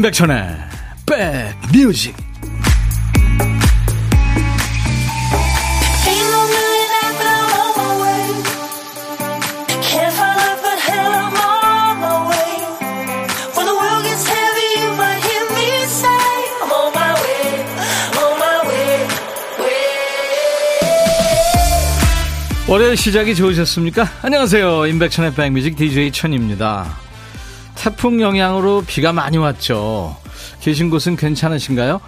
임백천의 백뮤직 월요일 시작이 좋으셨습니까? 안녕하세요. 임백천의 백뮤직 DJ 천입니다. 태풍 영향으로 비가 많이 왔죠. 계신 곳은 괜찮으신가요?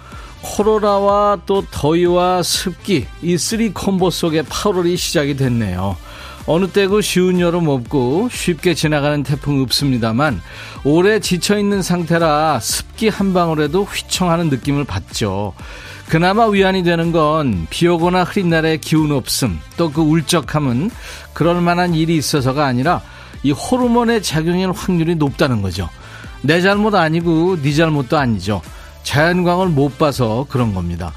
코로나와 또 더위와 습기, 이 three combo 속에 8월이 시작이 됐네요. 어느 때고 쉬운 여름 없고 쉽게 지나가는 태풍 없습니다만 오래 지쳐 있는 상태라 습기 한 방울에도 휘청하는 느낌을 받죠. 그나마 위안이 되는 건 비 오거나 흐린 날에 기운 없음 또 그 울적함은 그럴 만한 일이 있어서가 아니라 이 호르몬의 작용일 확률이 높다는 거죠. 내 잘못 아니고 네 잘못도 아니죠. 자연광을 못 봐서 그런 겁니다.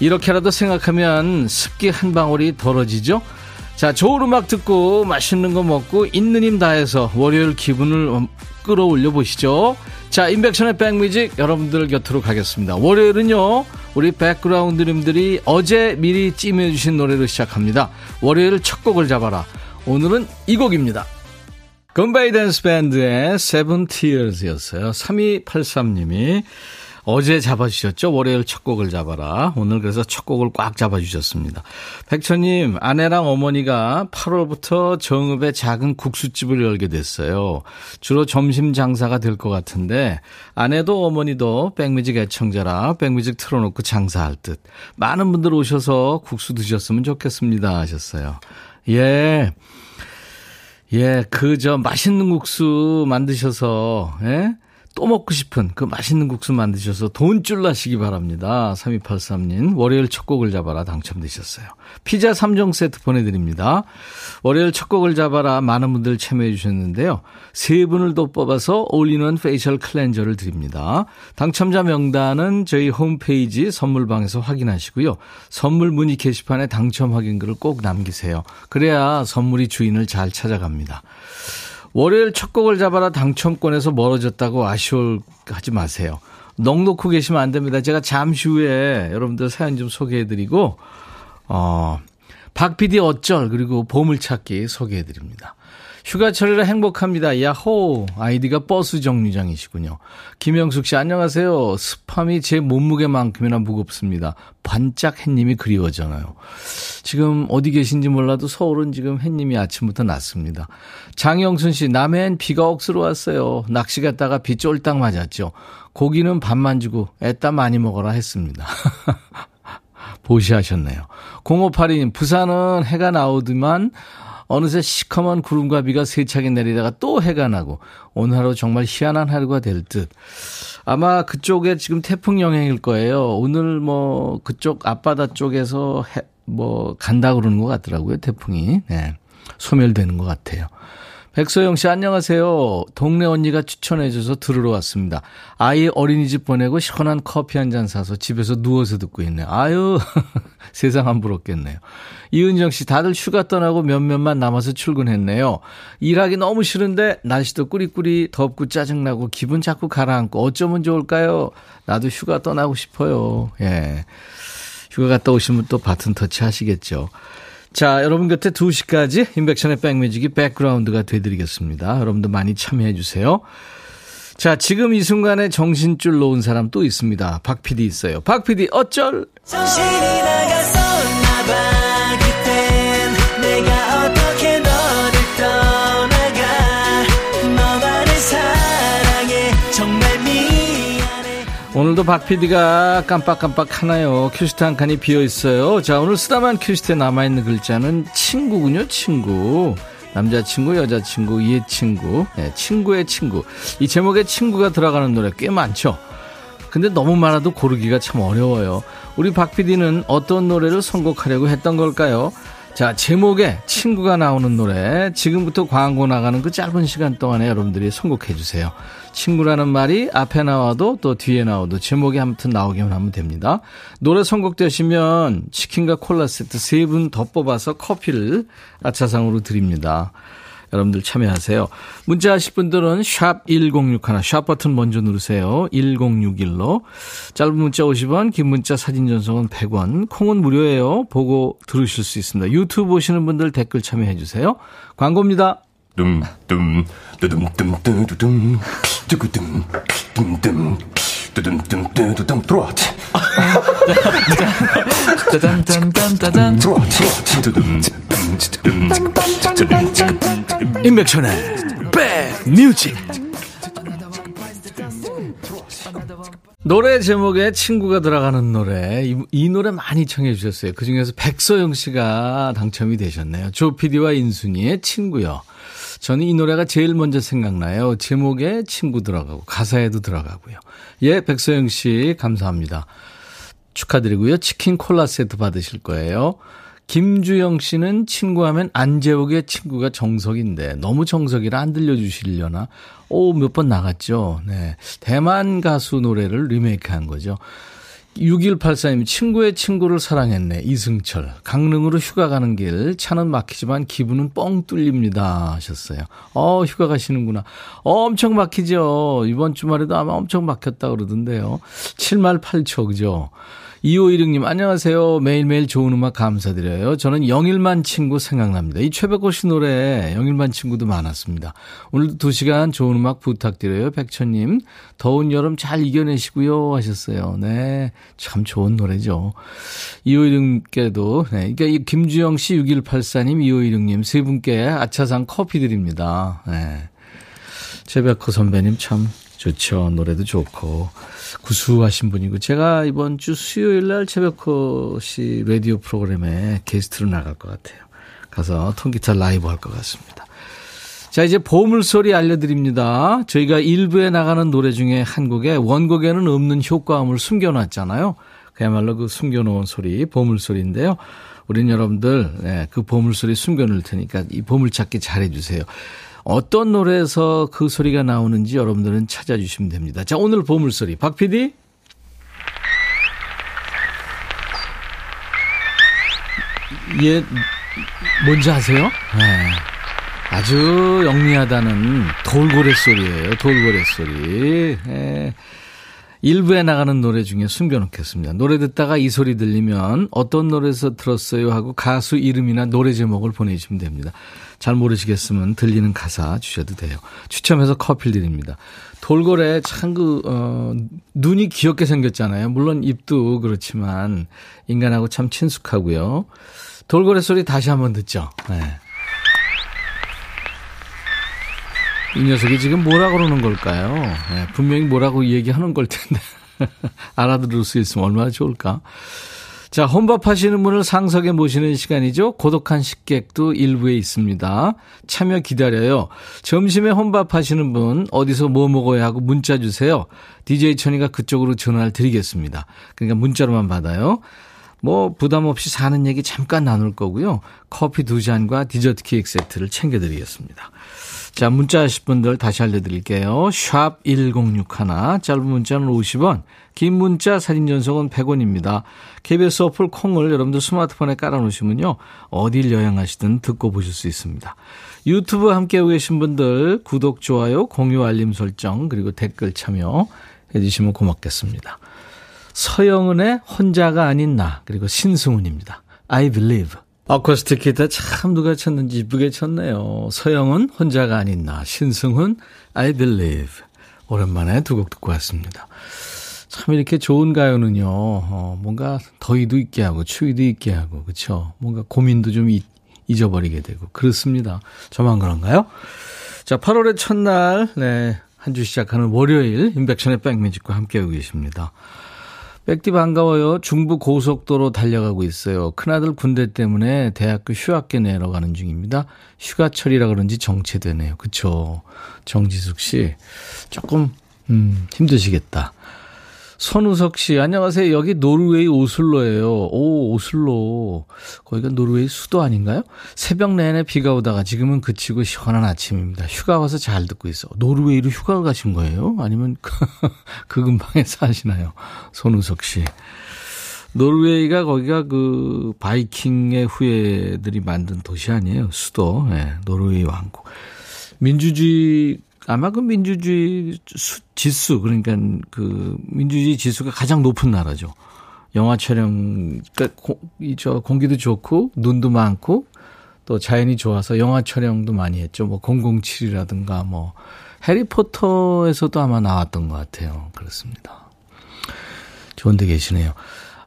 이렇게라도 생각하면 습기 한 방울이 덜어지죠. 자, 좋은 음악 듣고 맛있는 거 먹고 있는 힘 다해서 월요일 기분을 끌어올려 보시죠. 자, 인백션의 백뮤직 여러분들 곁으로 가겠습니다. 월요일은요, 우리 백그라운드님들이 어제 미리 찜해주신 노래로 시작합니다. 월요일 첫 곡을 잡아라. 오늘은 이 곡입니다. 건바이 댄스 밴드의 Seven Tears였어요. 3283님이 어제 잡아주셨죠? 월요일 첫 곡을 잡아라. 오늘 그래서 첫 곡을 꽉 잡아주셨습니다. 백천님, 아내랑 어머니가 8월부터 정읍에 작은 국수집을 열게 됐어요. 주로 점심 장사가 될 것 같은데, 아내도 어머니도 백뮤직 애청자라 백뮤직 틀어놓고 장사할 듯. 많은 분들 오셔서 국수 드셨으면 좋겠습니다. 하셨어요. 예. 예, 그, 저, 맛있는 국수 만드셔서, 예? 또 먹고 싶은 그 맛있는 국수 만드셔서 돈쭐 나시기 바랍니다. 3283님, 월요일 첫 곡을 잡아라 당첨되셨어요. 피자 3종 세트 보내드립니다. 월요일 첫 곡을 잡아라 많은 분들 참여해 주셨는데요. 세 분을 더 뽑아서 올리는 facial cleanser를 드립니다. 당첨자 명단은 저희 홈페이지 선물방에서 확인하시고요. 선물 문의 게시판에 당첨 확인글을 꼭 남기세요. 그래야 선물이 주인을 잘 찾아갑니다. 월요일 첫 곡을 잡아라 당첨권에서 멀어졌다고 아쉬워하지 마세요. 넋 놓고 계시면 안 됩니다. 제가 잠시 후에 여러분들 사연 좀 소개해드리고, 어, 박 PD 어쩔, 그리고 보물찾기 소개해드립니다. 휴가철이라 행복합니다. 야호! 아이디가 버스 정류장이시군요. 김영숙 씨, 안녕하세요. 스팜이 제 몸무게만큼이나 무겁습니다. 반짝 햇님이 그리워져요. 지금 어디 계신지 몰라도 서울은 지금 햇님이 아침부터 났습니다. 장영순 씨, 남해엔 비가 억수로 왔어요. 낚시 갔다가 비 쫄딱 맞았죠. 고기는 밥만 주고 애따 많이 먹어라 했습니다. 보시하셨네요. 0582님, 부산은 해가 나오더만 어느새 시커먼 구름과 비가 세차게 내리다가 또 해가 나고 오늘 하루 정말 희한한 하루가 될 듯. 아마 그쪽에 지금 태풍 영향일 거예요. 오늘 뭐 그쪽 앞바다 쪽에서 해, 뭐 간다 그러는 것 같더라고요. 태풍이. 네. 소멸되는 것 같아요. 백소영 씨 안녕하세요. 동네 언니가 추천해 줘서 들으러 왔습니다. 아이 어린이집 보내고 시원한 커피 한 잔 사서 집에서 누워서 듣고 있네요. 아유 세상 안 부럽겠네요. 이은정 씨 다들 휴가 떠나고 몇몇만 남아서 출근했네요. 일하기 너무 싫은데 날씨도 꾸리꾸리 덥고 짜증나고 기분 자꾸 가라앉고 어쩌면 좋을까요? 나도 휴가 떠나고 싶어요. 예. 휴가 갔다 오시면 또 바튼 터치 하시겠죠. 자, 여러분 곁에 2시까지 인백션의 백뮤직이 백그라운드가 되드리겠습니다. 여러분도 많이 참여해 주세요. 자, 지금 이 순간에 정신줄 놓은 사람 또 있습니다. 박 PD 있어요. 박 PD 어쩔? 정신이 나갔 오늘도 박 PD가 깜빡깜빡 하나요. 큐시트 한 칸이 비어 있어요. 자, 오늘 쓰다만 큐시트에 남아있는 글자는 친구군요, 친구. 남자친구, 여자친구, 이의 친구, 네, 친구의 친구. 이 제목에 친구가 들어가는 노래 꽤 많죠. 근데 너무 많아도 고르기가 참 어려워요. 우리 박 PD는 어떤 노래를 선곡하려고 했던 걸까요? 자, 제목에 친구가 나오는 노래. 지금부터 광고 나가는 그 짧은 시간 동안에 여러분들이 선곡해 주세요. 친구라는 말이 앞에 나와도 또 뒤에 나와도 제목이 아무튼 나오기만 하면 됩니다. 노래 선곡되시면 치킨과 콜라 세트 세 분 더 뽑아서 커피를 아차상으로 드립니다. 여러분들 참여하세요. 문자 하실 분들은 샵 1061, 샵 버튼 먼저 누르세요. 1061로. 짧은 문자 50원, 긴 문자 사진 전송은 100원. 콩은 무료예요. 보고 들으실 수 있습니다. 유튜브 보시는 분들 댓글 참여해 주세요. 광고입니다. Dumdum 두둠둠 두구둠 둠둠 두둠둠 들어와 짜잔짠짠짠짠 임백천의 백뮤직 노래 제목에 친구가 들어가는 노래 이, 이 노래 많이 청해 주셨어요. 그중에서 백서영 씨가 당첨이 되셨네요. 조피디와 인순이의 친구요. 저는 이 노래가 제일 먼저 생각나요. 제목에 친구 들어가고 가사에도 들어가고요. 예, 백소영 씨 감사합니다. 축하드리고요. 치킨 콜라 세트 받으실 거예요. 김주영 씨는 친구하면 안재욱의 친구가 정석인데 너무 정석이라 안 들려주시려나? 오, 몇 번 나갔죠. 네. 대만 가수 노래를 리메이크한 거죠. 6184님, 친구의 친구를 사랑했네. 이승철. 강릉으로 휴가 가는 길. 차는 막히지만 기분은 뻥 뚫립니다. 하셨어요. 어, 휴가 가시는구나. 어, 엄청 막히죠. 이번 주말에도 아마 엄청 막혔다 그러던데요. 7말 8초, 그죠? 2516님, 안녕하세요. 매일매일 좋은 음악 감사드려요. 저는 영일만 친구 생각납니다. 이 최백호 씨 노래 영일만 친구도 많았습니다. 오늘도 2시간 좋은 음악 부탁드려요. 백천님, 더운 여름 잘 이겨내시고요. 하셨어요. 네. 참 좋은 노래죠. 2516님께도, 네. 그러니까 이 김주영 씨, 6184님, 2516님 세 분께 아차상 커피 드립니다. 네. 최백호 선배님 참 좋죠. 노래도 좋고. 구수하신 분이고 제가 이번 주 수요일 날 최백호 씨 라디오 프로그램에 게스트로 나갈 것 같아요. 가서 통기타 라이브 할 것 같습니다. 자, 이제 보물소리 알려드립니다. 저희가 일부에 나가는 노래 중에 한 곡에 원곡에는 없는 효과음을 숨겨놨잖아요. 그야말로 그 숨겨놓은 소리, 보물소리인데요. 우린 여러분들, 네, 그 보물소리 숨겨놓을 테니까 이 보물찾기 잘해주세요. 어떤 노래에서 그 소리가 나오는지 여러분들은 찾아주시면 됩니다. 자, 오늘 보물소리. 박 PD? 예, 뭔지 아세요? 네. 아주 영리하다는 돌고래 소리예요. 돌고래 소리. 네. 일부에 나가는 노래 중에 숨겨놓겠습니다. 노래 듣다가 이 소리 들리면 어떤 노래에서 들었어요 하고 가수 이름이나 노래 제목을 보내주시면 됩니다. 잘 모르시겠으면 들리는 가사 주셔도 돼요. 추첨해서 커피 드립니다. 돌고래 참 그, 어, 눈이 귀엽게 생겼잖아요. 물론 입도 그렇지만 인간하고 참 친숙하고요. 돌고래 소리 다시 한번 듣죠. 네. 이 녀석이 지금 뭐라 그러는 걸까요? 네, 분명히 뭐라고 얘기하는 걸 텐데. 알아들을 수 있으면 얼마나 좋을까? 자, 혼밥 하시는 분을 상석에 모시는 시간이죠. 고독한 식객도 일부에 있습니다. 참여 기다려요. 점심에 혼밥 하시는 분 어디서 뭐 먹어야 하고 문자 주세요. DJ 천이가 그쪽으로 전화를 드리겠습니다. 그러니까 문자로만 받아요. 뭐 부담 없이 사는 얘기 잠깐 나눌 거고요. 커피 두 잔과 디저트 케이크 세트를 챙겨 드리겠습니다. 자, 문자 하실 분들 다시 알려드릴게요. 샵 1061, 짧은 문자는 50원, 긴 문자 사진 전송은 100원입니다. KBS 어플 콩을 여러분들 스마트폰에 깔아놓으시면요. 어딜 여행하시든 듣고 보실 수 있습니다. 유튜브 함께하고 계신 분들 구독, 좋아요, 공유, 알림 설정, 그리고 댓글 참여 해 주시면 고맙겠습니다. 서영은의 혼자가 아닌 나, 그리고 신승훈입니다. I believe. 아쿠스틱 기타 참 누가 쳤는지 이쁘게 쳤네요. 서영은 혼자가 아닌 나, 신승훈 I Believe. 오랜만에 두 곡 듣고 왔습니다. 참 이렇게 좋은 가요는요, 어, 뭔가 더위도 있게 하고 추위도 있게 하고 그렇죠. 뭔가 고민도 좀 잊, 잊어버리게 되고 그렇습니다. 저만 그런가요? 자, 8월의 첫날, 네, 한 주 시작하는 월요일 인백션의 백뮤직과 함께하고 계십니다. 백디 반가워요. 중부 고속도로 달려가고 있어요. 큰아들 군대 때문에 대학교 휴학계 내러 가는 중입니다. 휴가철이라 그런지 정체되네요. 그쵸. 정지숙 씨. 조금, 음, 힘드시겠다. 손우석 씨, 안녕하세요. 여기 노르웨이 오슬로예요. 오, 오슬로. 거기가 노르웨이 수도 아닌가요? 새벽 내내 비가 오다가 지금은 그치고 시원한 아침입니다. 휴가 와서 잘 듣고 있어. 노르웨이로 휴가 가신 거예요? 아니면 그 근방에 사시나요? 손우석 씨. 노르웨이가 거기가 그 바이킹의 후예들이 만든 도시 아니에요. 수도. 네, 노르웨이 왕국. 민주주의 아마 그 민주주의 수, 지수 그러니까 그 민주주의 지수가 가장 높은 나라죠. 영화 촬영 그러니까 이저 공기도 좋고 눈도 많고 또 자연이 좋아서 영화 촬영도 많이 했죠. 뭐 007이라든가 뭐 해리포터에서도 아마 나왔던 것 같아요. 그렇습니다. 좋은 데 계시네요.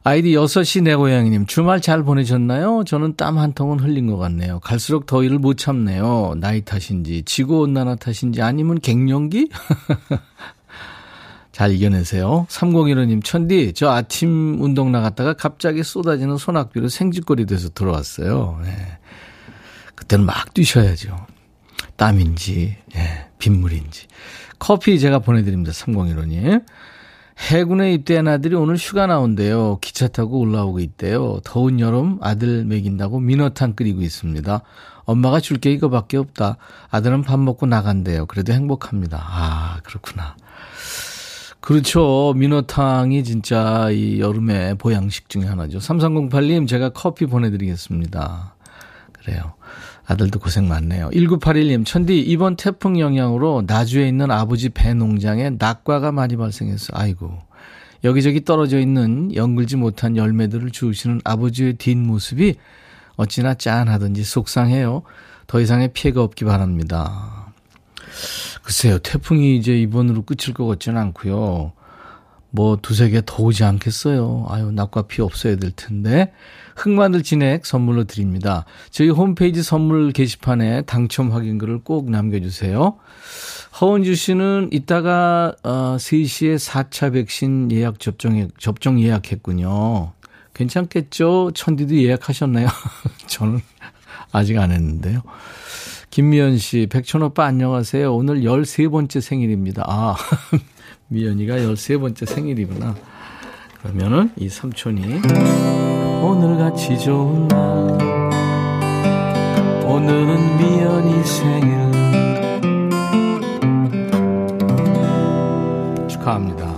아이디 6시 내 고양이님, 주말 잘 보내셨나요? 저는 땀 한 통은 흘린 것 같네요. 갈수록 더위를 못 참네요. 나이 탓인지, 지구온난화 탓인지, 아니면 갱년기? 잘 이겨내세요. 3015님, 천디, 저 아침 운동 나갔다가 갑자기 쏟아지는 소낙비로 생쥐거리 돼서 들어왔어요. 네. 그때는 막 뛰셔야죠. 땀인지, 예, 빗물인지. 커피 제가 보내드립니다. 3015님. 해군에 입대한 아들이 오늘 휴가 나온대요. 기차 타고 올라오고 있대요. 더운 여름 아들 먹인다고 민어탕 끓이고 있습니다. 엄마가 줄 게 이거밖에 없다. 아들은 밥 먹고 나간대요. 그래도 행복합니다. 아, 그렇구나. 그렇죠. 민어탕이 진짜 이 여름의 보양식 중에 하나죠. 3308님, 제가 커피 보내드리겠습니다. 그래요. 아들도 고생 많네요. 1981님, 천디, 이번 태풍 영향으로 나주에 있는 아버지 배 농장에 낙과가 많이 발생했어. 아이고. 여기저기 떨어져 있는 연글지 못한 열매들을 주우시는 아버지의 뒷모습이 어찌나 짠하든지 속상해요. 더 이상의 피해가 없기 바랍니다. 글쎄요, 태풍이 이제 이번으로 끝일 것 같지는 않고요. 뭐 두세 개 더 오지 않겠어요. 아유, 낙과 피 없어야 될 텐데. 흑마늘 진액 선물로 드립니다. 저희 홈페이지 선물 게시판에 당첨 확인글을 꼭 남겨주세요. 허은주 씨는 이따가 어, 3시에 4차 백신 예약 접종, 접종 예약했군요. 괜찮겠죠? 천디도 예약하셨나요? 저는 아직 안 했는데요. 김미연 씨, 백천 오빠 안녕하세요. 오늘 13번째 생일입니다. 아, 미연이가 13번째 생일이구나. 그러면은 이 삼촌이 오늘같이 좋은 날 오늘은 미연이 생일 축하합니다.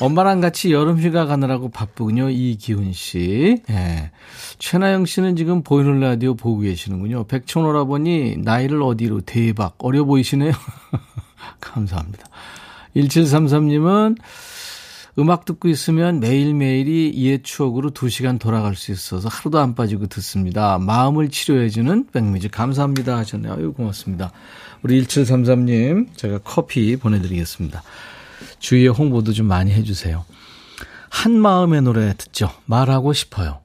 엄마랑 같이 여름휴가 가느라고 바쁘군요. 이기훈 씨. 예. 최나영 씨는 지금 보이는 라디오 보고 계시는군요. 백촌 오라버니 나이를 어디로 대박 어려 보이시네요. 감사합니다. 1733님은 음악 듣고 있으면 매일매일이 옛 추억으로 2시간 돌아갈 수 있어서 하루도 안 빠지고 듣습니다. 마음을 치료해주는 백뮤직 감사합니다 하셨네요. 아유, 고맙습니다. 우리 1733님, 제가 커피 보내드리겠습니다. 주위에 홍보도 좀 많이 해주세요. 한 마음의 노래 듣죠. 말하고 싶어요.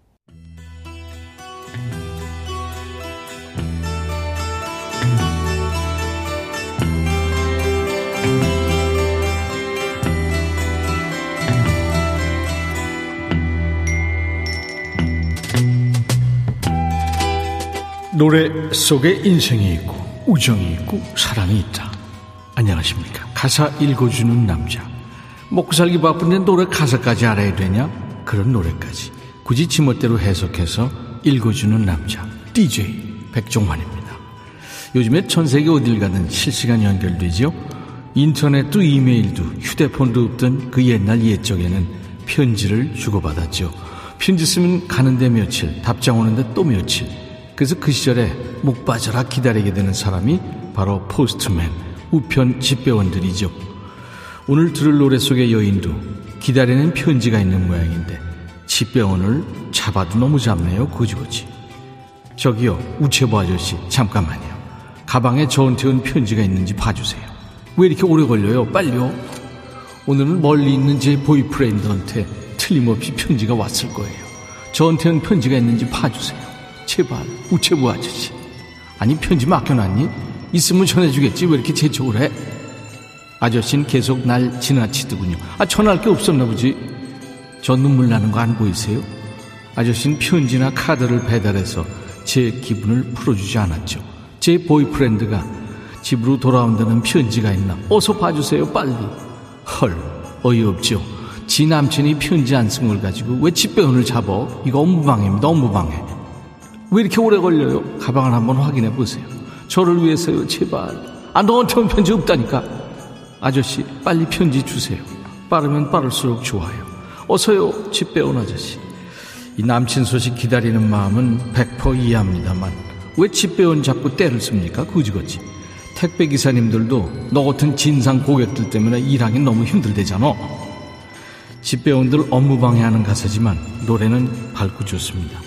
노래 속에 인생이 있고 우정이 있고 사랑이 있다. 안녕하십니까. 가사 읽어주는 남자. 먹고 살기 바쁜데 노래 가사까지 알아야 되냐? 그런 노래까지. 굳이 지멋대로 해석해서 읽어주는 남자. DJ 백종환입니다. 요즘에 전 세계 어딜 가든 실시간 연결되죠. 인터넷도 이메일도 휴대폰도 없던 그 옛날 옛적에는 편지를 주고받았죠. 편지 쓰면 가는데 며칠, 답장 오는데 또 며칠. 그래서 그 시절에 목 빠져라 기다리게 되는 사람이 바로 포스트맨, 우편 집배원들이죠. 오늘 들을 노래 속의 여인도 기다리는 편지가 있는 모양인데 집배원을 잡아도 너무 잡네요. 고지고지. 저기요, 우체부 아저씨, 잠깐만요. 가방에 저한테 온 편지가 있는지 봐주세요. 왜 이렇게 오래 걸려요? 빨리요. 오늘은 멀리 있는 제 보이프렌드한테 틀림없이 편지가 왔을 거예요. 저한테 온 편지가 있는지 봐주세요. 제발 우체부 아저씨 아니 편지 맡겨놨니? 있으면 전해주겠지. 왜 이렇게 재촉을 해? 아저씨는 계속 날 지나치더군요. 아 전할 게 없었나 보지. 저 눈물 나는 거 안 보이세요? 아저씨는 편지나 카드를 배달해서 제 기분을 풀어주지 않았죠. 제 보이프렌드가 집으로 돌아온다는 편지가 있나? 어서 봐주세요 빨리. 헐 어이없죠. 지 남친이 편지 안 쓴 걸 가지고 왜 집배원을 잡어? 이거 업무방해입니다 업무방해 왜 이렇게 오래 걸려요? 가방을 한번 확인해 보세요. 저를 위해서요, 제발. 아, 너한테 온 편지 없다니까. 아저씨, 빨리 편지 주세요. 빠르면 빠를수록 좋아요. 어서요, 집 빼온 아저씨. 이 남친 소식 기다리는 마음은 100% 이해합니다만 왜 집 빼온 자꾸 때를 씁니까? 그지같이. 택배 기사님들도 너 같은 진상 고객들 때문에 일하기 너무 힘들대잖아. 집 빼온들 업무 방해하는 가사지만 노래는 밝고 좋습니다.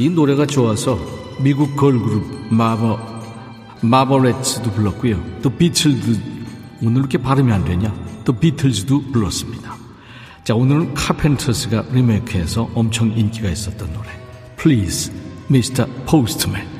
이 노래가 좋아서 미국 걸그룹 마버 마버레츠도 불렀고요. 또 비틀즈 오늘 이렇게 발음이 안 되냐? 또 비틀즈도 불렀습니다. 자 오늘은 카펜터스가 리메이크해서 엄청 인기가 있었던 노래. Please, Mr. Postman.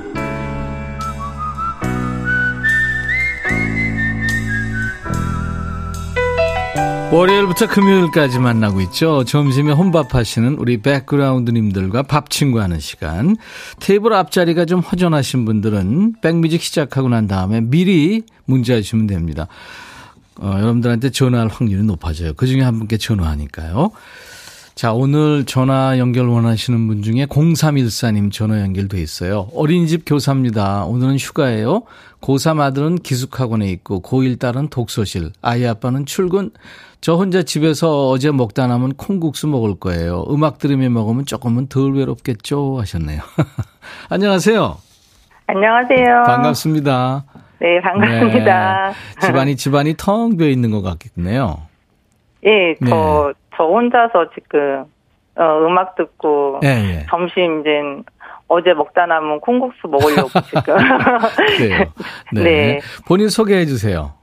월요일부터 금요일까지 만나고 있죠. 점심에 혼밥 하시는 우리 백그라운드님들과 밥 친구하는 시간. 테이블 앞자리가 좀 허전하신 분들은 백뮤직 시작하고 난 다음에 미리 문자 주시면 됩니다. 어, 여러분들한테 전화할 확률이 높아져요. 그 중에 한 분께 전화하니까요. 자, 오늘 전화 연결 원하시는 분 중에 0314님 전화 연결돼 있어요. 어린이집 교사입니다. 오늘은 휴가예요. 고3 아들은 기숙학원에 있고 고1 딸은 독서실, 아이 아빠는 출근. 저 혼자 집에서 어제 먹다 남은 콩국수 먹을 거예요. 음악 들으며 먹으면 조금은 덜 외롭겠죠 하셨네요. 안녕하세요. 안녕하세요. 반갑습니다. 네, 반갑습니다. 네, 집안이 집안이 텅 비어 있는 것 같겠네요. 예, 저, 네. 저 혼자서 지금 어, 음악 듣고 예, 예. 점심 이제 어제 먹다 남은 콩국수 먹으려고 지금. 네. 네. 본인 소개해 주세요.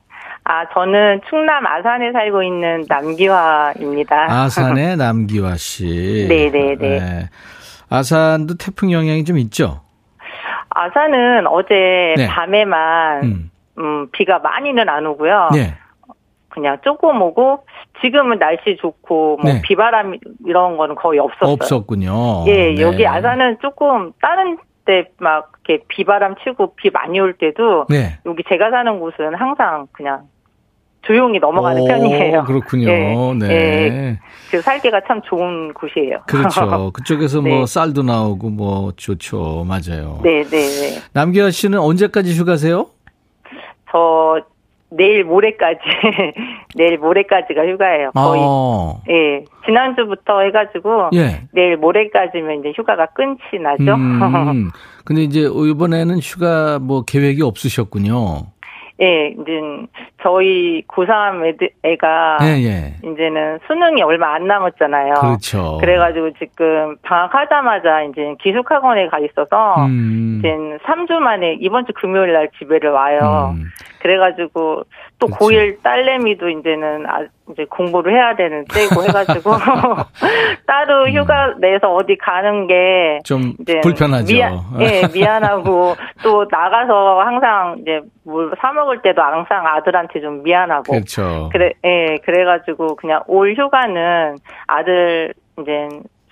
아, 저는 충남 아산에 살고 있는 남기화입니다. 아산의 남기화 씨. 네네네. 네. 네. 아산도 태풍 영향이 좀 있죠? 아산은 어제 네. 밤에만 음. 음, 비가 많이는 안 오고요. 네. 그냥 조금 오고 지금은 날씨 좋고 뭐 네. 비바람 이런 거는 거의 없었어요. 없었군요. 예, 네. 여기 아산은 조금 다른 때 막 이렇게 비바람 치고 비 많이 올 때도 네. 여기 제가 사는 곳은 항상 그냥 조용히 넘어가는 오, 편이에요. 그렇군요. 네. 네. 네. 그 살기가 참 좋은 곳이에요. 그렇죠. 그쪽에서 뭐 네. 쌀도 나오고 뭐 좋죠. 맞아요. 네, 네, 네. 남기아 씨는 언제까지 휴가세요? 저 내일 모레까지 내일 모레까지가 휴가예요. 거의 아. 예 지난주부터 해가지고 예. 내일 모레까지면 이제 휴가가 끝이 나죠. 음, 근데 이제 이번에는 휴가 뭐 계획이 없으셨군요. 예, 이제 저희 고3 애들, 애가 예, 예. 이제는 수능이 얼마 안 남았잖아요. 그렇죠. 그래가지고 지금 방학하자마자 이제 기숙학원에 가 있어서 음. 이제 3주 만에 이번 주 금요일 날 집에를 와요. 음. 그래가지고 또 그렇죠. 고1 딸내미도 이제는 아, 이제 공부를 해야 되는 때고 해가지고 따로 음. 휴가 내서 어디 가는 게 좀 불편하죠. 미안, 예, 미안하고 또 나가서 항상 이제 뭘 사 먹을 때도 항상 아들한테 좀 미안하고 그렇죠. 그래, 예, 그래가지고 그냥 올 휴가는 아들 이제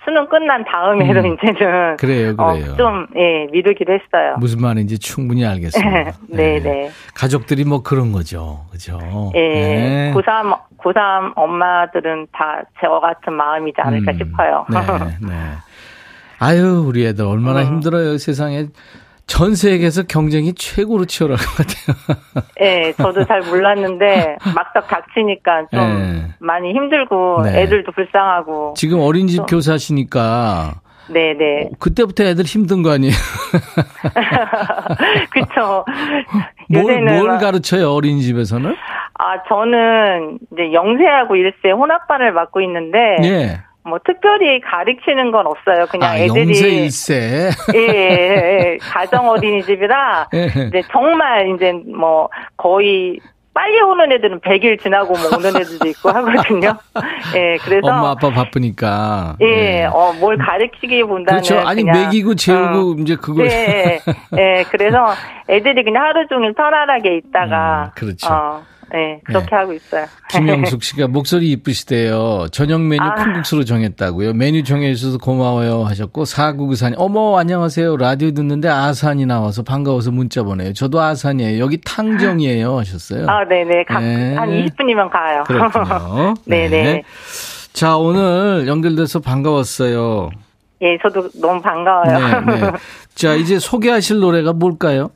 수능 끝난 다음에도 음. 이제는 그래요, 어, 그래요. 어, 좀 예, 미루기로 했어요. 무슨 말인지 충분히 알겠습니다. 네, 네, 네. 가족들이 뭐 그런 거죠. 그죠? 예. 네. 고3 고3 엄마들은 다저 같은 마음이지 않을까 음. 싶어요. 네, 네. 아유, 우리 애들 얼마나 음. 힘들어요, 세상에. 전 세계에서 경쟁이 최고로 치열할 것 같아요. 네, 저도 잘 몰랐는데 막상 닥치니까 좀 네. 많이 힘들고 네. 애들도 불쌍하고. 지금 어린이집 또. 교사시니까 네네. 네. 어, 그때부터 애들 힘든 거 아니에요? 그쵸. 뭘, 뭘 가르쳐요, 어린이집에서는? 아, 저는 이제 영세하고 1세 혼합반을 맡고 있는데. 예. 뭐 특별히 가르치는 건 없어요. 그냥 아, 애들이 영세 일세. 예, 예, 예. 가정 어린이집이라 예. 이제 정말 이제 뭐 거의 빨리 오는 애들은 100일 지나고 뭐 오는 애들도 있고 하거든요. 예, 그래서 엄마 아빠 바쁘니까. 예, 예. 어, 뭘 가르치기보다는 그렇죠. 아니 그냥, 먹이고 재우고 어, 이제 그거. 예, 예. 그래서 애들이 그냥 하루 종일 편안하게 있다가 음, 그렇죠. 어, 네, 그렇게 네. 하고 있어요. 김영숙 씨가 목소리 이쁘시대요. 저녁 메뉴 아. 콩국수로 정했다고요. 메뉴 정해주셔서 고마워요 하셨고, 4994님, 어머, 안녕하세요. 라디오 듣는데 아산이 나와서 반가워서 문자 보내요. 저도 아산이에요. 여기 탕정이에요 하셨어요. 아, 네네. 가, 네. 한 20분이면 가요. 그렇군요. 네네. 네. 자, 오늘 연결돼서 반가웠어요. 예, 저도 너무 반가워요. 네, 네. 자, 이제 소개하실 노래가 뭘까요?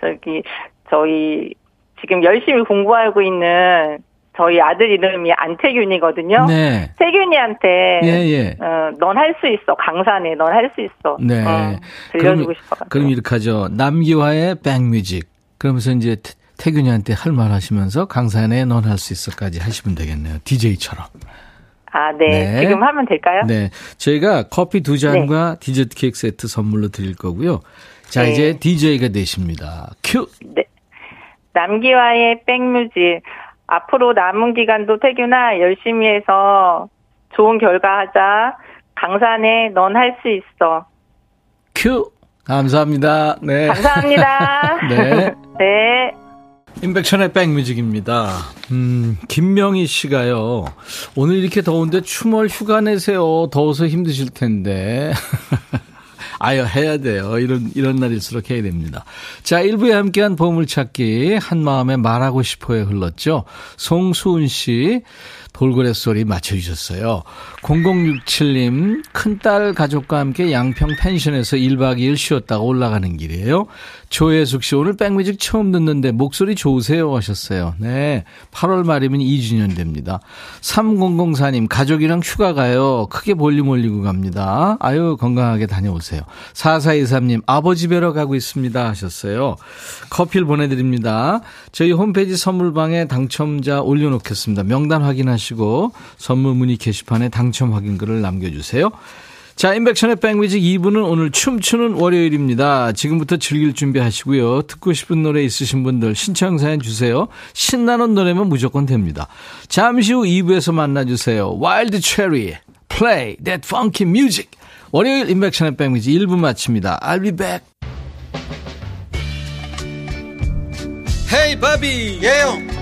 저기, 저희 지금 열심히 공부하고 있는 저희 아들 이름이 안태균이거든요. 네. 태균이한테 예, 예. 어, 넌 할 수 있어. 강산에 넌 할 수 있어. 네. 어, 들려주고 싶어 그럼 이렇게 하죠. 남기화의 백뮤직. 그러면서 이제 태균이한테 할 말 하시면서 강산에 넌 할 수 있어까지 하시면 되겠네요. DJ처럼. 아, 네. 네. 지금 하면 될까요? 네. 저희가 커피 두 잔과 네. 디저트 케이크 세트 선물로 드릴 거고요. 자, 네. 이제 DJ가 되십니다. 큐! 네. 남기와의 백뮤직. 앞으로 남은 기간도 태균아 열심히 해서 좋은 결과 하자. 강산에 넌 할 수 있어. 큐! 감사합니다. 네. 감사합니다. 네. 네. 임백천의 백뮤직입니다. 음, 김명희 씨가요. 오늘 이렇게 더운데 추멀 휴가 내세요. 더워서 힘드실 텐데. 아유, 해야 돼요. 이런, 이런 날일수록 해야 됩니다. 자, 1부에 함께한 보물찾기. 한마음에 말하고 싶어요 흘렀죠. 송수은 씨. 돌고래 소리 맞춰주셨어요. 0067님, 큰딸 가족과 함께 양평 펜션에서 1박 2일 쉬었다가 올라가는 길이에요. 조혜숙 씨, 오늘 백뮤직 처음 듣는데 목소리 좋으세요 하셨어요. 네. 8월 말이면 2주년 됩니다. 3004님, 가족이랑 휴가 가요. 크게 볼륨 올리고 갑니다. 아유, 건강하게 다녀오세요. 4423님, 아버지 뵈러 가고 있습니다 하셨어요. 커피를 보내드립니다. 저희 홈페이지 선물방에 당첨자 올려놓겠습니다. 명단 확인하시고 하시고 선물 문의 게시판에 당첨 확인글을 남겨주세요. 자, 임백천의 백뮤직 2부는 오늘 춤추는 월요일입니다. 지금부터 즐길 준비하시고요. 듣고 싶은 노래 있으신 분들 신청 사연 주세요. 신나는 노래면 무조건 됩니다. 잠시 후 2부에서 만나주세요. 와일드 체리, play that funky music. 월요일 임백천의 백뮤직 1부 마칩니다. I'll be back. hey 바비 예영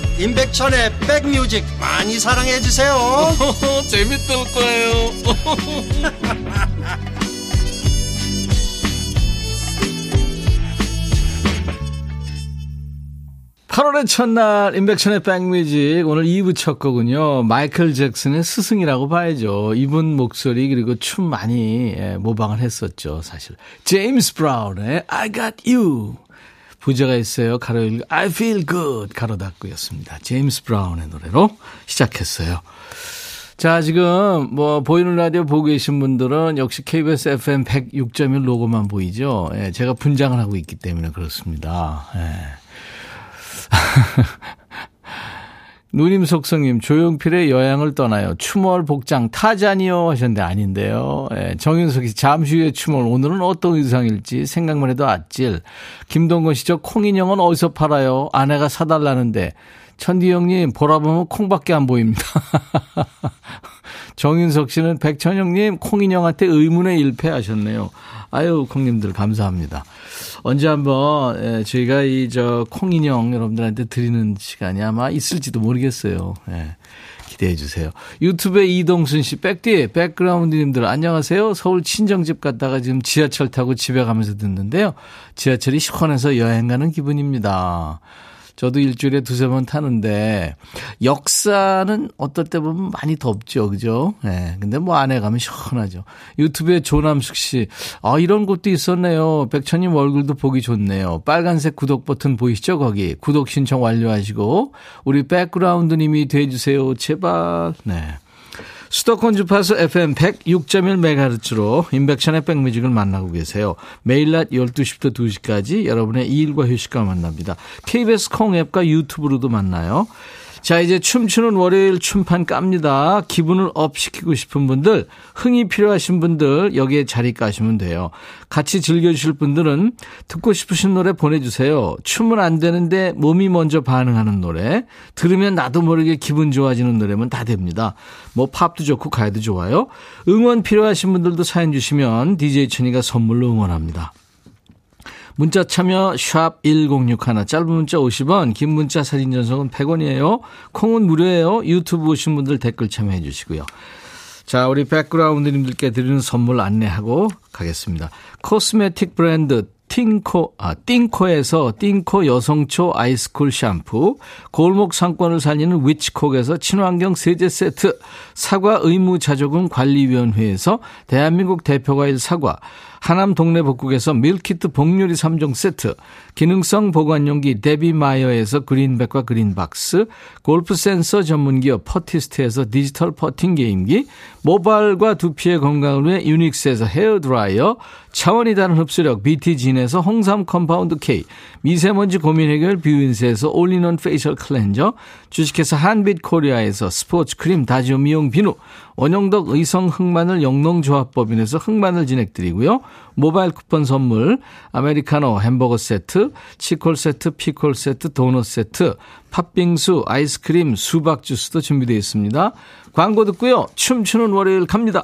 임백천의 백뮤직 많이 사랑해 주세요. 재밌을 거예요. (8월의) 첫날 임백천의 백뮤직. 오늘 2부 첫 곡은요. 마이클 잭슨의 스승이라고 봐야죠. 이분 목소리 그리고 춤 많이 예, 모방을 했었죠 사실. 제임스 브라운의 I Got You 부제가 있어요. 가로 열고 I feel good 가로 닫고였습니다. 제임스 브라운의 노래로 시작했어요. 자, 지금 뭐 보이는 라디오 보고 계신 분들은 역시 KBS FM 106.1 로고만 보이죠. 예, 제가 분장을 하고 있기 때문에 그렇습니다. 예. 누님 속성님, 조용필의 여행을 떠나요. 추몰 복장 타잔이요 하셨는데 아닌데요. 예, 정윤석 씨, 잠시 후에 추몰. 오늘은 어떤 의상일지 생각만 해도 아찔. 김동건 씨, 저 콩인형은 어디서 팔아요? 아내가 사달라는데. 천디 형님, 보라보면 콩밖에 안 보입니다. 정윤석 씨는 백천형님, 콩인형한테 의문의 일패 하셨네요. 아유, 콩님들 감사합니다. 언제 한번 예, 저희가 이 저 콩인형 여러분들한테 드리는 시간이 아마 있을지도 모르겠어요. 예. 기대해 주세요. 유튜브에 이동순 씨, 백디, 백그라운드님들 안녕하세요. 서울 친정집 갔다가 지금 지하철 타고 집에 가면서 듣는데요. 지하철이 시원해서 여행 가는 기분입니다. 저도 일주일에 두세 번 타는데 역사는 어떨 때 보면 많이 덥죠. 그죠? 예. 네, 근데 뭐 안에 가면 시원하죠. 유튜브에 조남숙 씨. 아, 이런 곳도 있었네요. 백천님 얼굴도 보기 좋네요. 빨간색 구독 버튼 보이시죠? 거기. 구독 신청 완료하시고 우리 백그라운드님이 돼 주세요. 제발. 네. 수도권 주파수 FM 106.1MHz로 인백션의 백뮤직을 만나고 계세요. 매일 낮 12시부터 2시까지 여러분의 일과 휴식과 만납니다. KBS 콩 앱과 유튜브로도 만나요. 자, 이제 춤추는 월요일 춤판 깝니다. 기분을 up 시키고 싶은 분들, 흥이 필요하신 분들, 여기에 자리 까시면 돼요. 같이 즐겨주실 분들은 듣고 싶으신 노래 보내주세요. 춤은 안 되는데 몸이 먼저 반응하는 노래, 들으면 나도 모르게 기분 좋아지는 노래면 다 됩니다. 뭐 팝도 좋고 가요도 좋아요. 응원 필요하신 분들도 사연 주시면 DJ 천이가 선물로 응원합니다. 문자 참여 샵 1061, 짧은 문자 50원, 긴 문자 사진 전송은 100원이에요. 콩은 무료예요. 유튜브 오신 분들 댓글 참여해 주시고요. 자, 우리 백그라운드님들께 드리는 선물 안내하고 가겠습니다. 코스메틱 브랜드 팅코, 아, 띵코에서 띵코 여성초 아이스쿨 샴푸, 골목 상권을 살리는 위치콕에서 친환경 세제 세트, 사과 의무 자조금 관리위원회에서 대한민국 대표과일 사과, 하남 동네 복국에서 밀키트 복요리 3종 세트, 기능성 보관용기 데비마이어에서 그린백과 그린박스, 골프 센서 전문기업 퍼티스트에서 디지털 퍼팅 게임기, 모발과 두피의 건강을 위해 유닉스에서 헤어드라이어, 차원이 다른 흡수력 BTGin에서 홍삼 compound K, 미세먼지 고민 해결 뷰인스에서 all-in-one facial cleanser, 주식회사 한빛 코리아에서 스포츠 크림 다지오 미용 비누, 원형덕 의성 흑마늘 영농조합법인에서 흑마늘 진행드리고요. 모바일 쿠폰 선물, 아메리카노 햄버거 세트, 치콜 세트, 피콜 세트, 도넛 세트, 팥빙수, 아이스크림, 수박 주스도 준비되어 있습니다. 광고 듣고요. 춤추는 월요일 갑니다.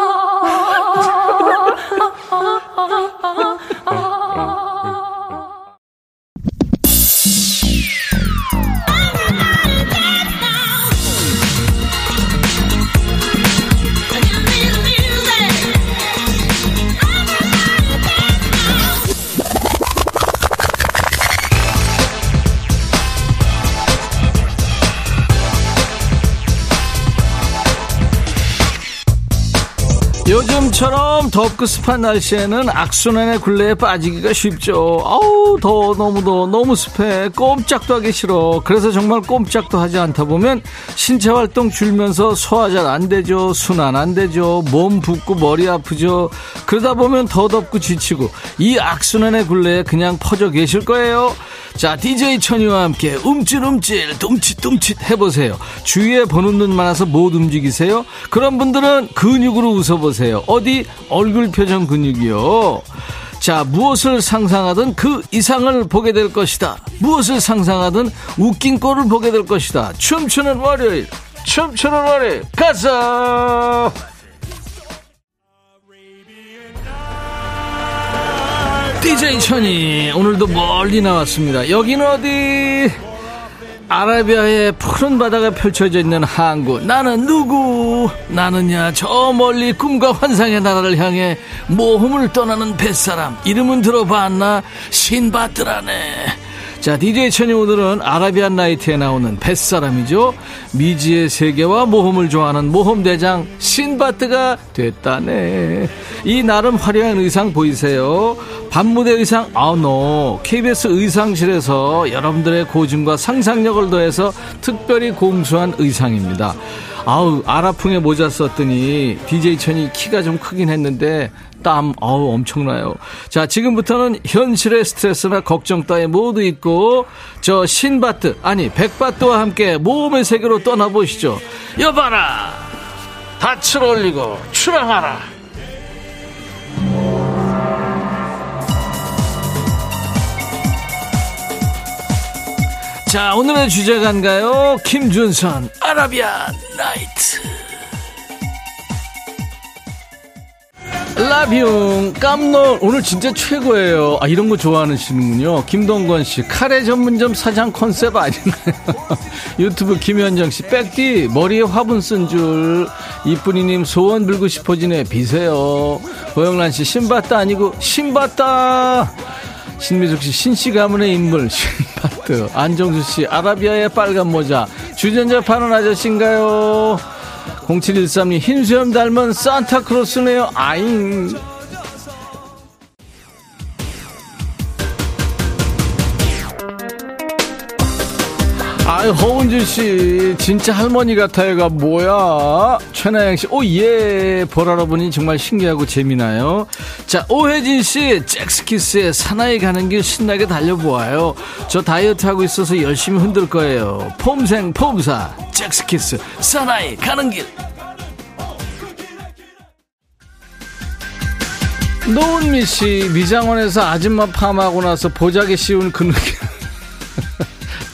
덥고 습한 날씨에는 악순환의 굴레에 빠지기가 쉽죠. 아우 더워 너무 더워 너무 습해 꼼짝도 하기 싫어. 그래서 정말 꼼짝도 하지 않다 보면 신체 활동 줄면서 소화 잘 안 되죠. 순환 안 되죠. 몸 붓고 머리 아프죠. 그러다 보면 더 덥고 지치고 이 악순환의 굴레에 그냥 퍼져 계실 거예요. 자, DJ 천이와 함께 움찔움찔, 둠칫둠칫 해보세요. 주위에 보는 눈 많아서 못 움직이세요? 그런 분들은 근육으로 웃어보세요. 어디? 얼굴 표정 근육이요. 자, 무엇을 상상하든 그 이상을 보게 될 것이다. 무엇을 상상하든 웃긴 꼴을 보게 될 것이다. 춤추는 월요일, 춤추는 월요일, 가자! DJ 천이 오늘도 멀리 나왔습니다. 여기는 어디? 아라비아의 푸른 바다가 펼쳐져 있는 항구. 나는 누구? 나는야 저 멀리 꿈과 환상의 나라를 향해 모험을 떠나는 뱃사람. 이름은 들어봤나? 신바트라네. 자, DJ 천이 오늘은 아라비안 나이트에 나오는 뱃사람이죠. 미지의 세계와 모험을 좋아하는 모험대장 신바트가 됐다네. 이 나름 화려한 의상 보이세요? 밤무대 의상, 아, 노. KBS 의상실에서 여러분들의 고증과 상상력을 더해서 특별히 공수한 의상입니다. 아우, 아라풍에 모자 썼더니 DJ 천이 키가 좀 크긴 했는데 땀, 어우, 엄청나요. 자, 지금부터는 현실의 스트레스나 걱정 따위 모두 있고, 저 신바트, 아니, 백바트와 함께 모험의 세계로 떠나보시죠. 여봐라! 닻을 올리고 출항하라! 자, 오늘의 주제가인가요? 김준선, 아라비안 나이트. 라비용 깜놀 오늘 진짜 최고예요. 아 이런 거 좋아하시는군요. 김동건 씨 카레 전문점 사장 컨셉 아닌가요? 유튜브 김현정 씨 백디 머리에 화분 쓴 줄 이쁜이님 소원 빌고 싶어지네 비세요. 고영란 씨 신봤다 아니고 신봤다. 신미숙 씨, 신씨 가문의 인물, 신파트. 안정수 씨, 아라비아의 빨간 모자. 주전자 파는 아저씨인가요? 0713님, 흰수염 닮은 산타크로스네요. 아잉. 아유, 허은주 씨, 진짜 할머니 같아요가 뭐야? 최나영 씨, 오, 예. 보라로 보니 정말 신기하고 재미나요. 자, 오혜진 씨, 잭스키스의 사나이 가는 길 신나게 달려보아요. 저 다이어트 하고 있어서 열심히 흔들 거예요. 폼생, 폼사, 잭스키스, 사나이 가는 길. 노은미 씨, 미장원에서 아줌마 팜하고 나서 보자기 씌운 그 느낌.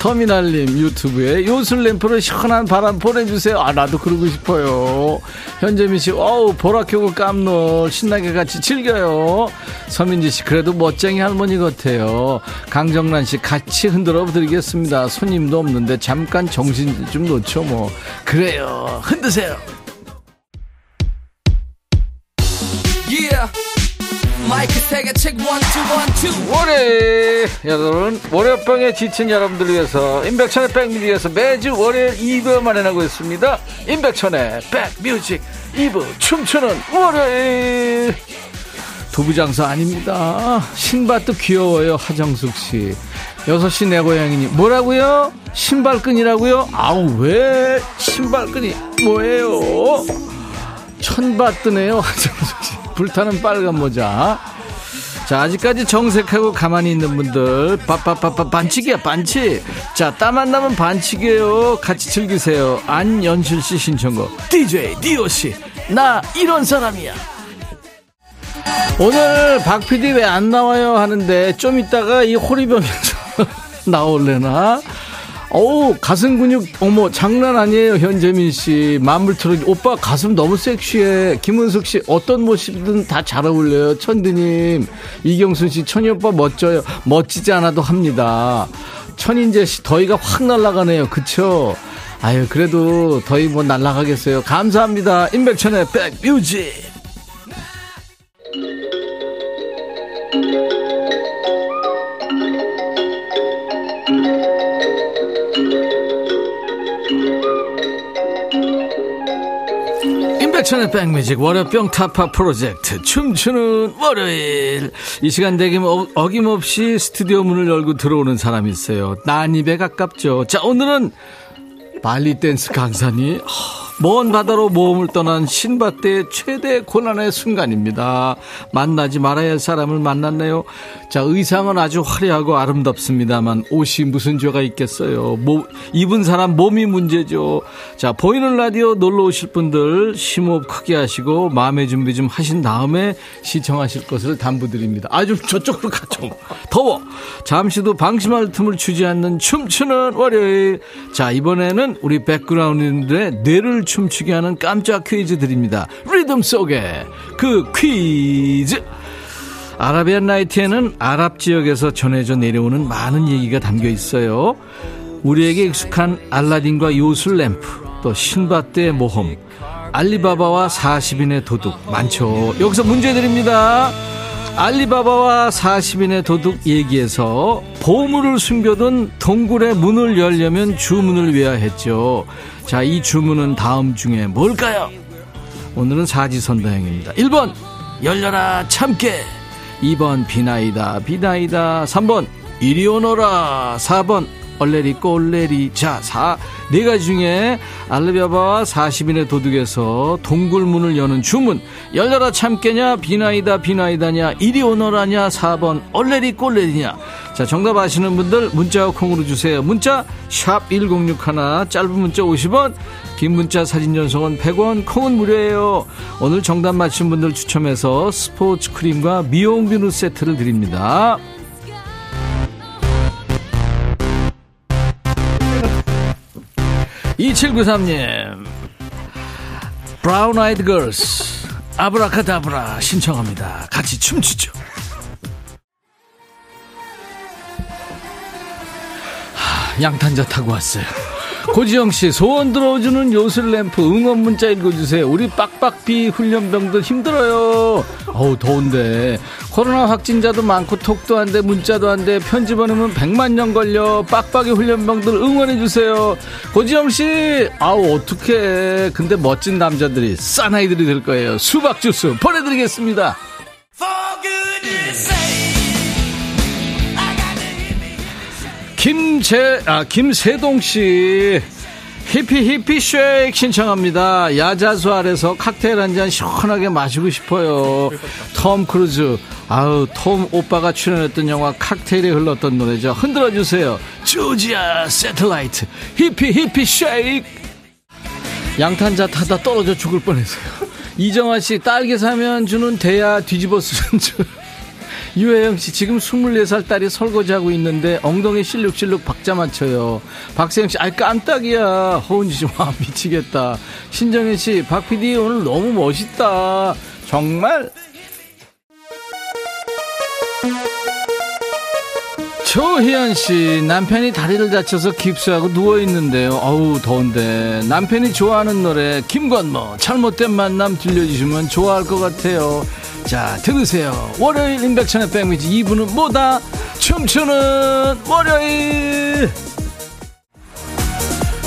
터미널님 유튜브에 요술램프로 시원한 바람 보내주세요. 아 나도 그러고 싶어요. 현재민 씨, 어우 보라 켜고 깜놀 신나게 같이 즐겨요. 서민지 씨 그래도 멋쟁이 할머니 같아요. 강정란 씨 같이 흔들어 드리겠습니다. 손님도 없는데 잠깐 정신 좀 놓죠 뭐. 그래요. 흔드세요. 마이크 세게 책 원투 원투. 월요일 여러분 월요병에 지친 여러분들 위해서 임백천의 백뮤직 위해서 매주 월요일 2부 만나고 있습니다. 임백천의 백뮤직 2부 춤추는 월요일. 두부장사 아닙니다. 신발도 귀여워요 하정숙씨. 6시 내 고양이니 뭐라고요? 신발끈이라고요? 아우 왜 신발끈이 뭐예요? 천바 뜨네요 하정숙씨 불타는 빨간 모자. 자, 아직까지 정색하고 가만히 있는 분들, 빠빠빠빠 반칙이야, 반칙. 자, 땀안 나면 반칙이에요. 같이 즐기세요. 안연실 씨 신청곡. DJ 디오씨. 나 이런 사람이야. 오늘 박 PD 왜 안 나와요? 하는데, 좀 이따가 이 호리병에서 나올래나? 어우 가슴 근육 어머 장난 아니에요 현재민 씨. 만물처럼 오빠 가슴 너무 섹시해. 김은숙 씨 어떤 모습이든 다 잘 어울려요 천드님. 이경순 씨 천이 오빠 멋져요. 멋지지 않아도 합니다. 천인재 씨 더위가 확 날아가네요. 그쵸? 아유 그래도 더위 뭐 날아가겠어요. 감사합니다. 임백천의 백뮤직 임백천의 백뮤직 월요병 타파 프로젝트 춤추는 월요일. 이 시간 되기 어, 어김없이 스튜디오 문을 열고 들어오는 사람이 있어요. 난입에 가깝죠. 자 오늘은 발리 댄스 강사니 먼 바다로 모험을 떠난 신밧대의 최대 고난의 순간입니다. 만나지 말아야 할 사람을 만났네요. 자, 의상은 아주 화려하고 아름답습니다만 옷이 무슨 죄가 있겠어요. 모, 입은 사람 몸이 문제죠. 자, 보이는 라디오 놀러 오실 분들 심호흡 크게 하시고 마음의 준비 좀 하신 다음에 시청하실 것을 당부드립니다. 아, 좀 저쪽으로 가, 좀. 더워. 잠시도 방심할 틈을 주지 않는 춤추는 월요일. 자, 이번에는 우리 백그라운드들의 뇌를 춤추게 하는 깜짝 퀴즈 드립니다. 리듬 속에 그 퀴즈. 아라비안 나이트에는 아랍 지역에서 전해져 내려오는 많은 얘기가 담겨 있어요. 우리에게 익숙한 알라딘과 요술 램프, 또 신밧드의 모험, 알리바바와 40인의 도둑 많죠. 여기서 문제 드립니다. 알리바바와 40인의 도둑 얘기에서 보물을 숨겨둔 동굴의 문을 열려면 주문을 외야 했죠. 자, 이 주문은 다음 중에 뭘까요? 오늘은 사지선다형입니다. 1번, 열려라, 참깨. 2번, 비나이다, 비나이다. 3번, 이리 오너라. 4번, 얼레리 꼴레리. 자, 사, 네 가지 중에 알르비아바와 40인의 도둑에서 동굴문을 여는 주문. 열려라 참깨냐 비나이다 비나이다냐 이리 오너라냐 4번 얼레리 꼴레리냐. 자 정답 아시는 분들 문자 콩으로 주세요. 문자 샵 1061 짧은 문자 50원 긴 문자 사진 전송은 100원 콩은 무료예요. 오늘 정답 맞힌 분들 추첨해서 스포츠 크림과 미용 비누 세트를 드립니다 2793님 브라운 아이드 걸스 아브라카다브라 신청합니다. 같이 춤추죠. 하, 양탄자 타고 왔어요 고지영 씨 소원 들어주는 요술 램프 응원 문자 읽어주세요. 우리 빡빡이 훈련병들 힘들어요. 어우 더운데. 코로나 확진자도 많고 톡도 안 돼 문자도 안 돼. 편지 보내면 100만 년 걸려. 빡빡이 훈련병들 응원해 주세요. 고지영 씨 아우 어떡해. 근데 멋진 남자들이 싸나이들이 될 거예요. 수박 주스 보내드리겠습니다 김재 아 김세동 씨 Hippy Hippy Shake 신청합니다. 야자수 아래서 칵테일 한 잔 시원하게 마시고 싶어요. 톰 크루즈. 아우, 톰 오빠가 출연했던 영화 칵테일에 흘렀던 노래죠. 흔들어 주세요. 조지아 세틀라이트. 히피 히피 쉐이크. 양탄자 타다 떨어져 죽을 뻔했어요. 이정아 씨, 딸기 사면 주는 대야 뒤집어 쓰는 줄. 유혜영 씨 지금 24살 딸이 설거지하고 있는데 엉덩이 실룩실룩 박자 맞춰요. 박세영 씨, 아이 깜짝이야. 허은지 씨, 와 미치겠다. 신정혜 씨, 박 PD 오늘 너무 멋있다. 정말 조희연 씨 남편이 다리를 다쳐서 깁스하고 누워 있는데요. 어우 더운데 남편이 좋아하는 노래 김건모 잘못된 만남 들려주시면 좋아할 것 같아요. 자 들으세요. 월요일 임백천의 백미지 2부는 뭐다? 춤추는 월요일.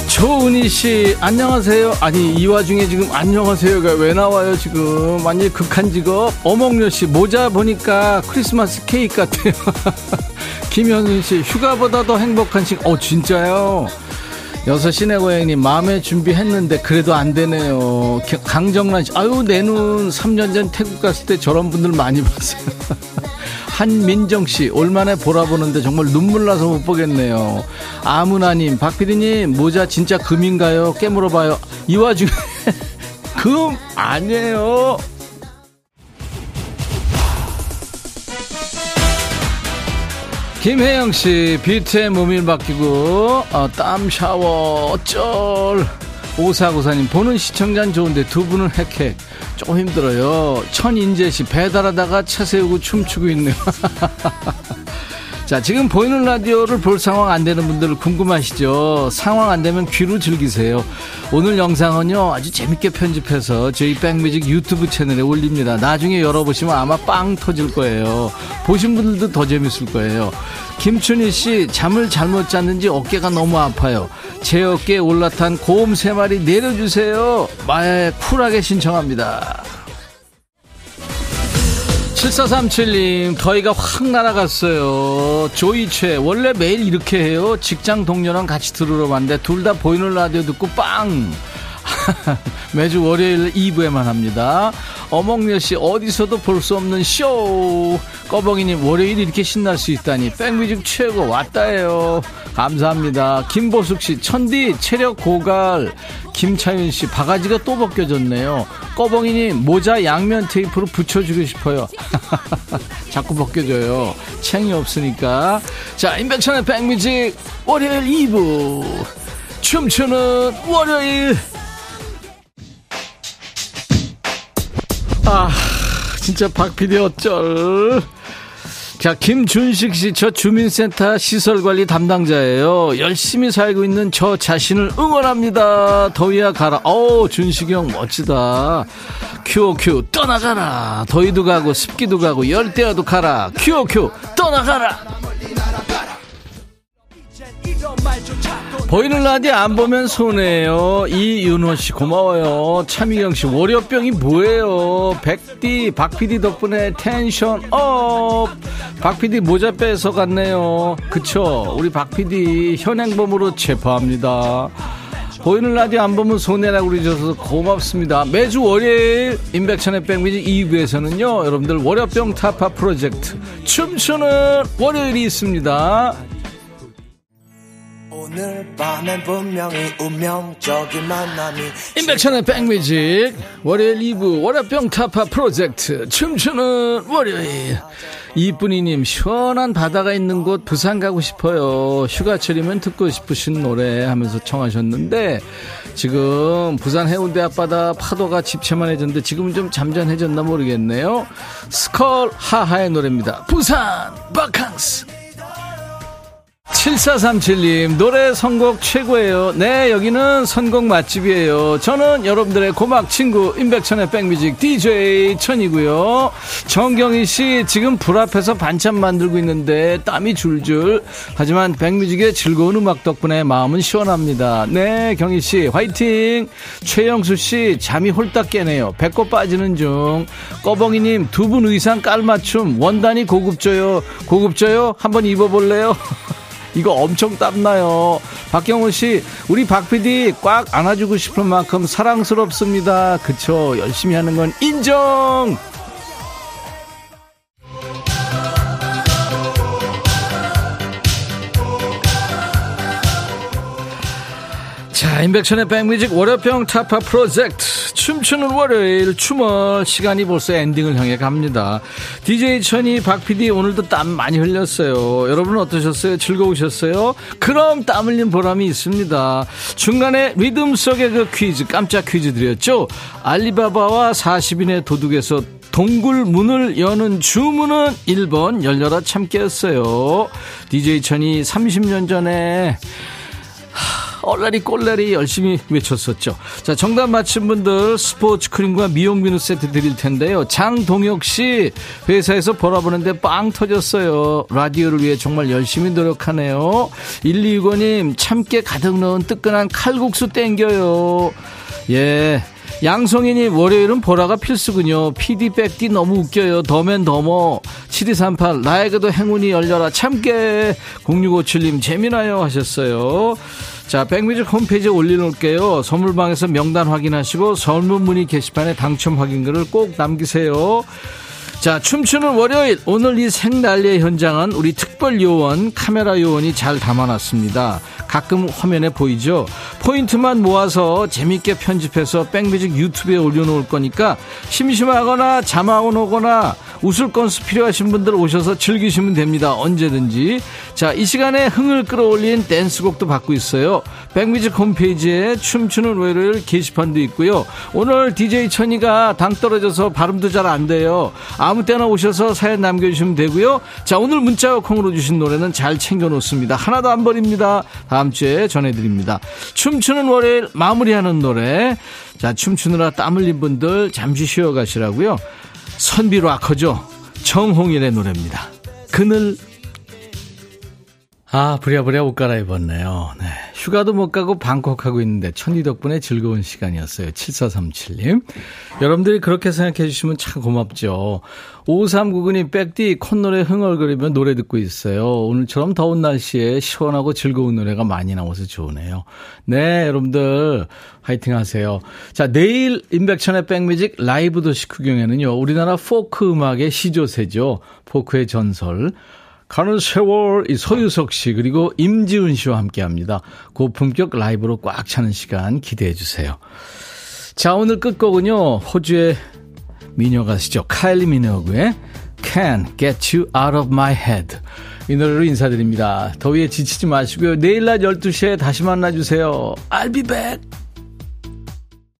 조은희 씨, 안녕하세요. 아니, 이 와중에 지금 안녕하세요가 왜 나와요, 지금. 완전 극한 직업. 어몽여 씨, 모자 보니까 크리스마스 케이크 같아요. 김현은 씨, 휴가보다 더 행복한 시 어, 진짜요? 여섯 시내 고양이님, 마음에 준비했는데 그래도 안 되네요. 강정란 씨, 아유, 내 눈 3년 전 태국 갔을 때 저런 분들 많이 봤어요. 한민정 씨, 올만에 보라 보는데 정말 눈물 나서 못 보겠네요. 아무나님, 박피디님, 모자 진짜 금인가요? 깨물어봐요. 이 와중에, 금 아니에요. 김혜영 씨, 비트에 몸이 바뀌고, 어, 땀 샤워, 어쩔. 오사구사님, 보는 시청자는 좋은데 두 분은 핵핵. 조금 힘들어요. 천인재 씨, 배달하다가 차 세우고 춤추고 있네요. 자, 지금 보이는 라디오를 볼 상황 안 되는 분들 궁금하시죠? 상황 안 되면 귀로 즐기세요. 오늘 영상은요, 아주 재밌게 편집해서 저희 백뮤직 유튜브 채널에 올립니다. 나중에 열어보시면 아마 빵 터질 거예요. 보신 분들도 더 재밌을 거예요. 김춘희 씨, 잠을 잘못 잤는지 어깨가 너무 아파요. 제 어깨에 올라탄 고음 세 마리 내려주세요. 마에 쿨하게 신청합니다. 7437님, 더위가 확 날아갔어요. 조이최, 원래 매일 이렇게 해요. 직장 동료랑 같이 들으러 왔는데, 둘 다 보이는 라디오 듣고 빵! 매주 월요일 2부에만 합니다. 어몽여 씨, 어디서도 볼 수 없는 쇼! 꺼벙이님, 월요일 이렇게 신날 수 있다니. 백뮤직 최고 왔다예요. 감사합니다. 김보숙 씨, 천디, 체력 고갈. 김차윤 씨, 바가지가 또 벗겨졌네요. 꺼벙이님, 모자 양면 테이프로 붙여주고 싶어요. 자꾸 벗겨져요. 챙이 없으니까. 자, 인백천의 백뮤직, 월요일 2부. 춤추는 월요일. 아, 진짜 박피디 어쩔. 자, 김준식 씨, 저 주민센터 시설관리 담당자예요. 열심히 살고 있는 저 자신을 응원합니다. 더위야 가라. 어우, 준식이 형 멋지다. 큐오큐, 떠나가라. 더위도 가고, 습기도 가고, 열대야도 가라. 큐오큐, 떠나가라. 보이는 라디오 안 보면 손해요. 이윤호 씨 고마워요. 차미경 씨 월요병이 뭐예요? 백디 박피디 덕분에 텐션 up. 박피디 모자 빼서 갔네요. 그쵸? 우리 박피디 현행범으로 체포합니다. 보이는 라디오 안 보면 손해라고 그러셔서 고맙습니다. 매주 월요일 인백천의 백미지 2부에서는요. 여러분들 월요병 타파 프로젝트 춤추는 월요일이 있습니다. 오늘 밤엔 분명히 운명적인 만남이 인백천의 백뮤직 월요일 2부 월요병 타파 프로젝트 춤추는 월요일. 이쁜이님 시원한 바다가 있는 곳 부산 가고 싶어요. 휴가철이면 듣고 싶으신 노래 하면서 청하셨는데 지금 부산 해운대 앞바다 파도가 집채만해졌는데 지금은 좀 잠잠해졌나 모르겠네요. 스컬 하하의 노래입니다. 부산 바캉스 7437님, 노래 선곡 최고예요. 네, 여기는 선곡 맛집이에요. 저는 여러분들의 고막 친구, 임백천의 백뮤직 DJ 천이고요. 정경희 씨, 지금 불 앞에서 반찬 만들고 있는데 땀이 줄줄. 하지만 백뮤직의 즐거운 음악 덕분에 마음은 시원합니다. 네, 경희 씨, 화이팅! 최영수 씨, 잠이 홀딱 깨네요. 배꼽 빠지는 중. 꺼벙이님, 두 분 의상 깔맞춤. 원단이 고급져요. 고급져요? 한번 입어볼래요? 이거 엄청 땀나요. 박경호 씨, 우리 박 PD 꽉 안아주고 싶은 만큼 사랑스럽습니다. 그쵸. 열심히 하는 건 인정! 자, 인백션의 백뮤직 월요병 타파 프로젝트. 춤추는 월요일 춤을 시간이 벌써 엔딩을 향해 갑니다. DJ 천이 박 PD 오늘도 땀 많이 흘렸어요. 여러분 어떠셨어요? 즐거우셨어요? 그럼 땀 흘린 보람이 있습니다. 중간에 리듬 속의 그 퀴즈, 깜짝 퀴즈 드렸죠? 알리바바와 40인의 도둑에서 동굴 문을 여는 주문은 1번 열려라 참깨였어요. DJ 천이 30년 전에 얼라리 꼴라리 열심히 외쳤었죠. 자, 정답 맞힌 분들 스포츠 크림과 미용 비누 세트 드릴 텐데요. 장동혁 씨 회사에서 벌어보는데 빵 터졌어요. 라디오를 위해 정말 열심히 노력하네요. 1265님 참깨 가득 넣은 뜨끈한 칼국수 땡겨요. 예. 양성희님 월요일은 보라가 필수군요. PD 백디 너무 웃겨요. 더맨 더머 7238 나에게도 행운이 열려라 참깨 0657님 재미나요 하셨어요. 자, 백뮤직 홈페이지에 올려놓을게요. 선물방에서 명단 확인하시고 설문 문의 게시판에 당첨 확인글을 꼭 남기세요. 자, 춤추는 월요일 오늘 이 생난리의 현장은 우리 특별 요원 카메라 요원이 잘 담아놨습니다. 가끔 화면에 보이죠? 포인트만 모아서 재밌게 편집해서 백뮤직 유튜브에 올려놓을 거니까 심심하거나 잠안 오거나 웃을 건수 필요하신 분들 오셔서 즐기시면 됩니다. 언제든지. 자, 이 시간에 흥을 끌어올린 댄스곡도 받고 있어요. 백뮤직 홈페이지에 춤추는 월요일 게시판도 있고요. 오늘 DJ 천이가 당 떨어져서 발음도 잘 안 돼요. 아무 때나 오셔서 사연 남겨주시면 되고요. 자, 오늘 문자와 콩으로 주신 노래는 잘 챙겨놓습니다. 하나도 안 버립니다. 다음 주에 전해드립니다. 춤추는 월요일 마무리하는 노래. 자, 춤추느라 땀 흘린 분들 잠시 쉬어가시라고요. 선비 락커죠. 정홍일의 노래입니다. 그늘 아, 부랴부랴 옷 갈아입었네요. 네. 휴가도 못 가고 방콕하고 있는데 천리 덕분에 즐거운 시간이었어요. 7437님. 여러분들이 그렇게 생각해 주시면 참 고맙죠. 5399님 백디 콧노래 흥얼거리며 노래 듣고 있어요. 오늘처럼 더운 날씨에 시원하고 즐거운 노래가 많이 나와서 좋으네요. 네, 여러분들 화이팅 하세요. 자, 내일 임백천의 백뮤직 라이브 도시 구경에는요. 우리나라 포크 음악의 시조새죠. 포크의 전설. 가는 세월 이 서유석 씨 그리고 임지훈 씨와 함께합니다. 고품격 라이브로 꽉 차는 시간 기대해 주세요. 자 오늘 끝곡은요 호주의 미녀 가수죠 카일리 미노그의 Can't Get You Out of My Head 이 노래로 인사드립니다. 더위에 지치지 마시고요. 내일 낮 12시에 다시 만나주세요. I'll be back.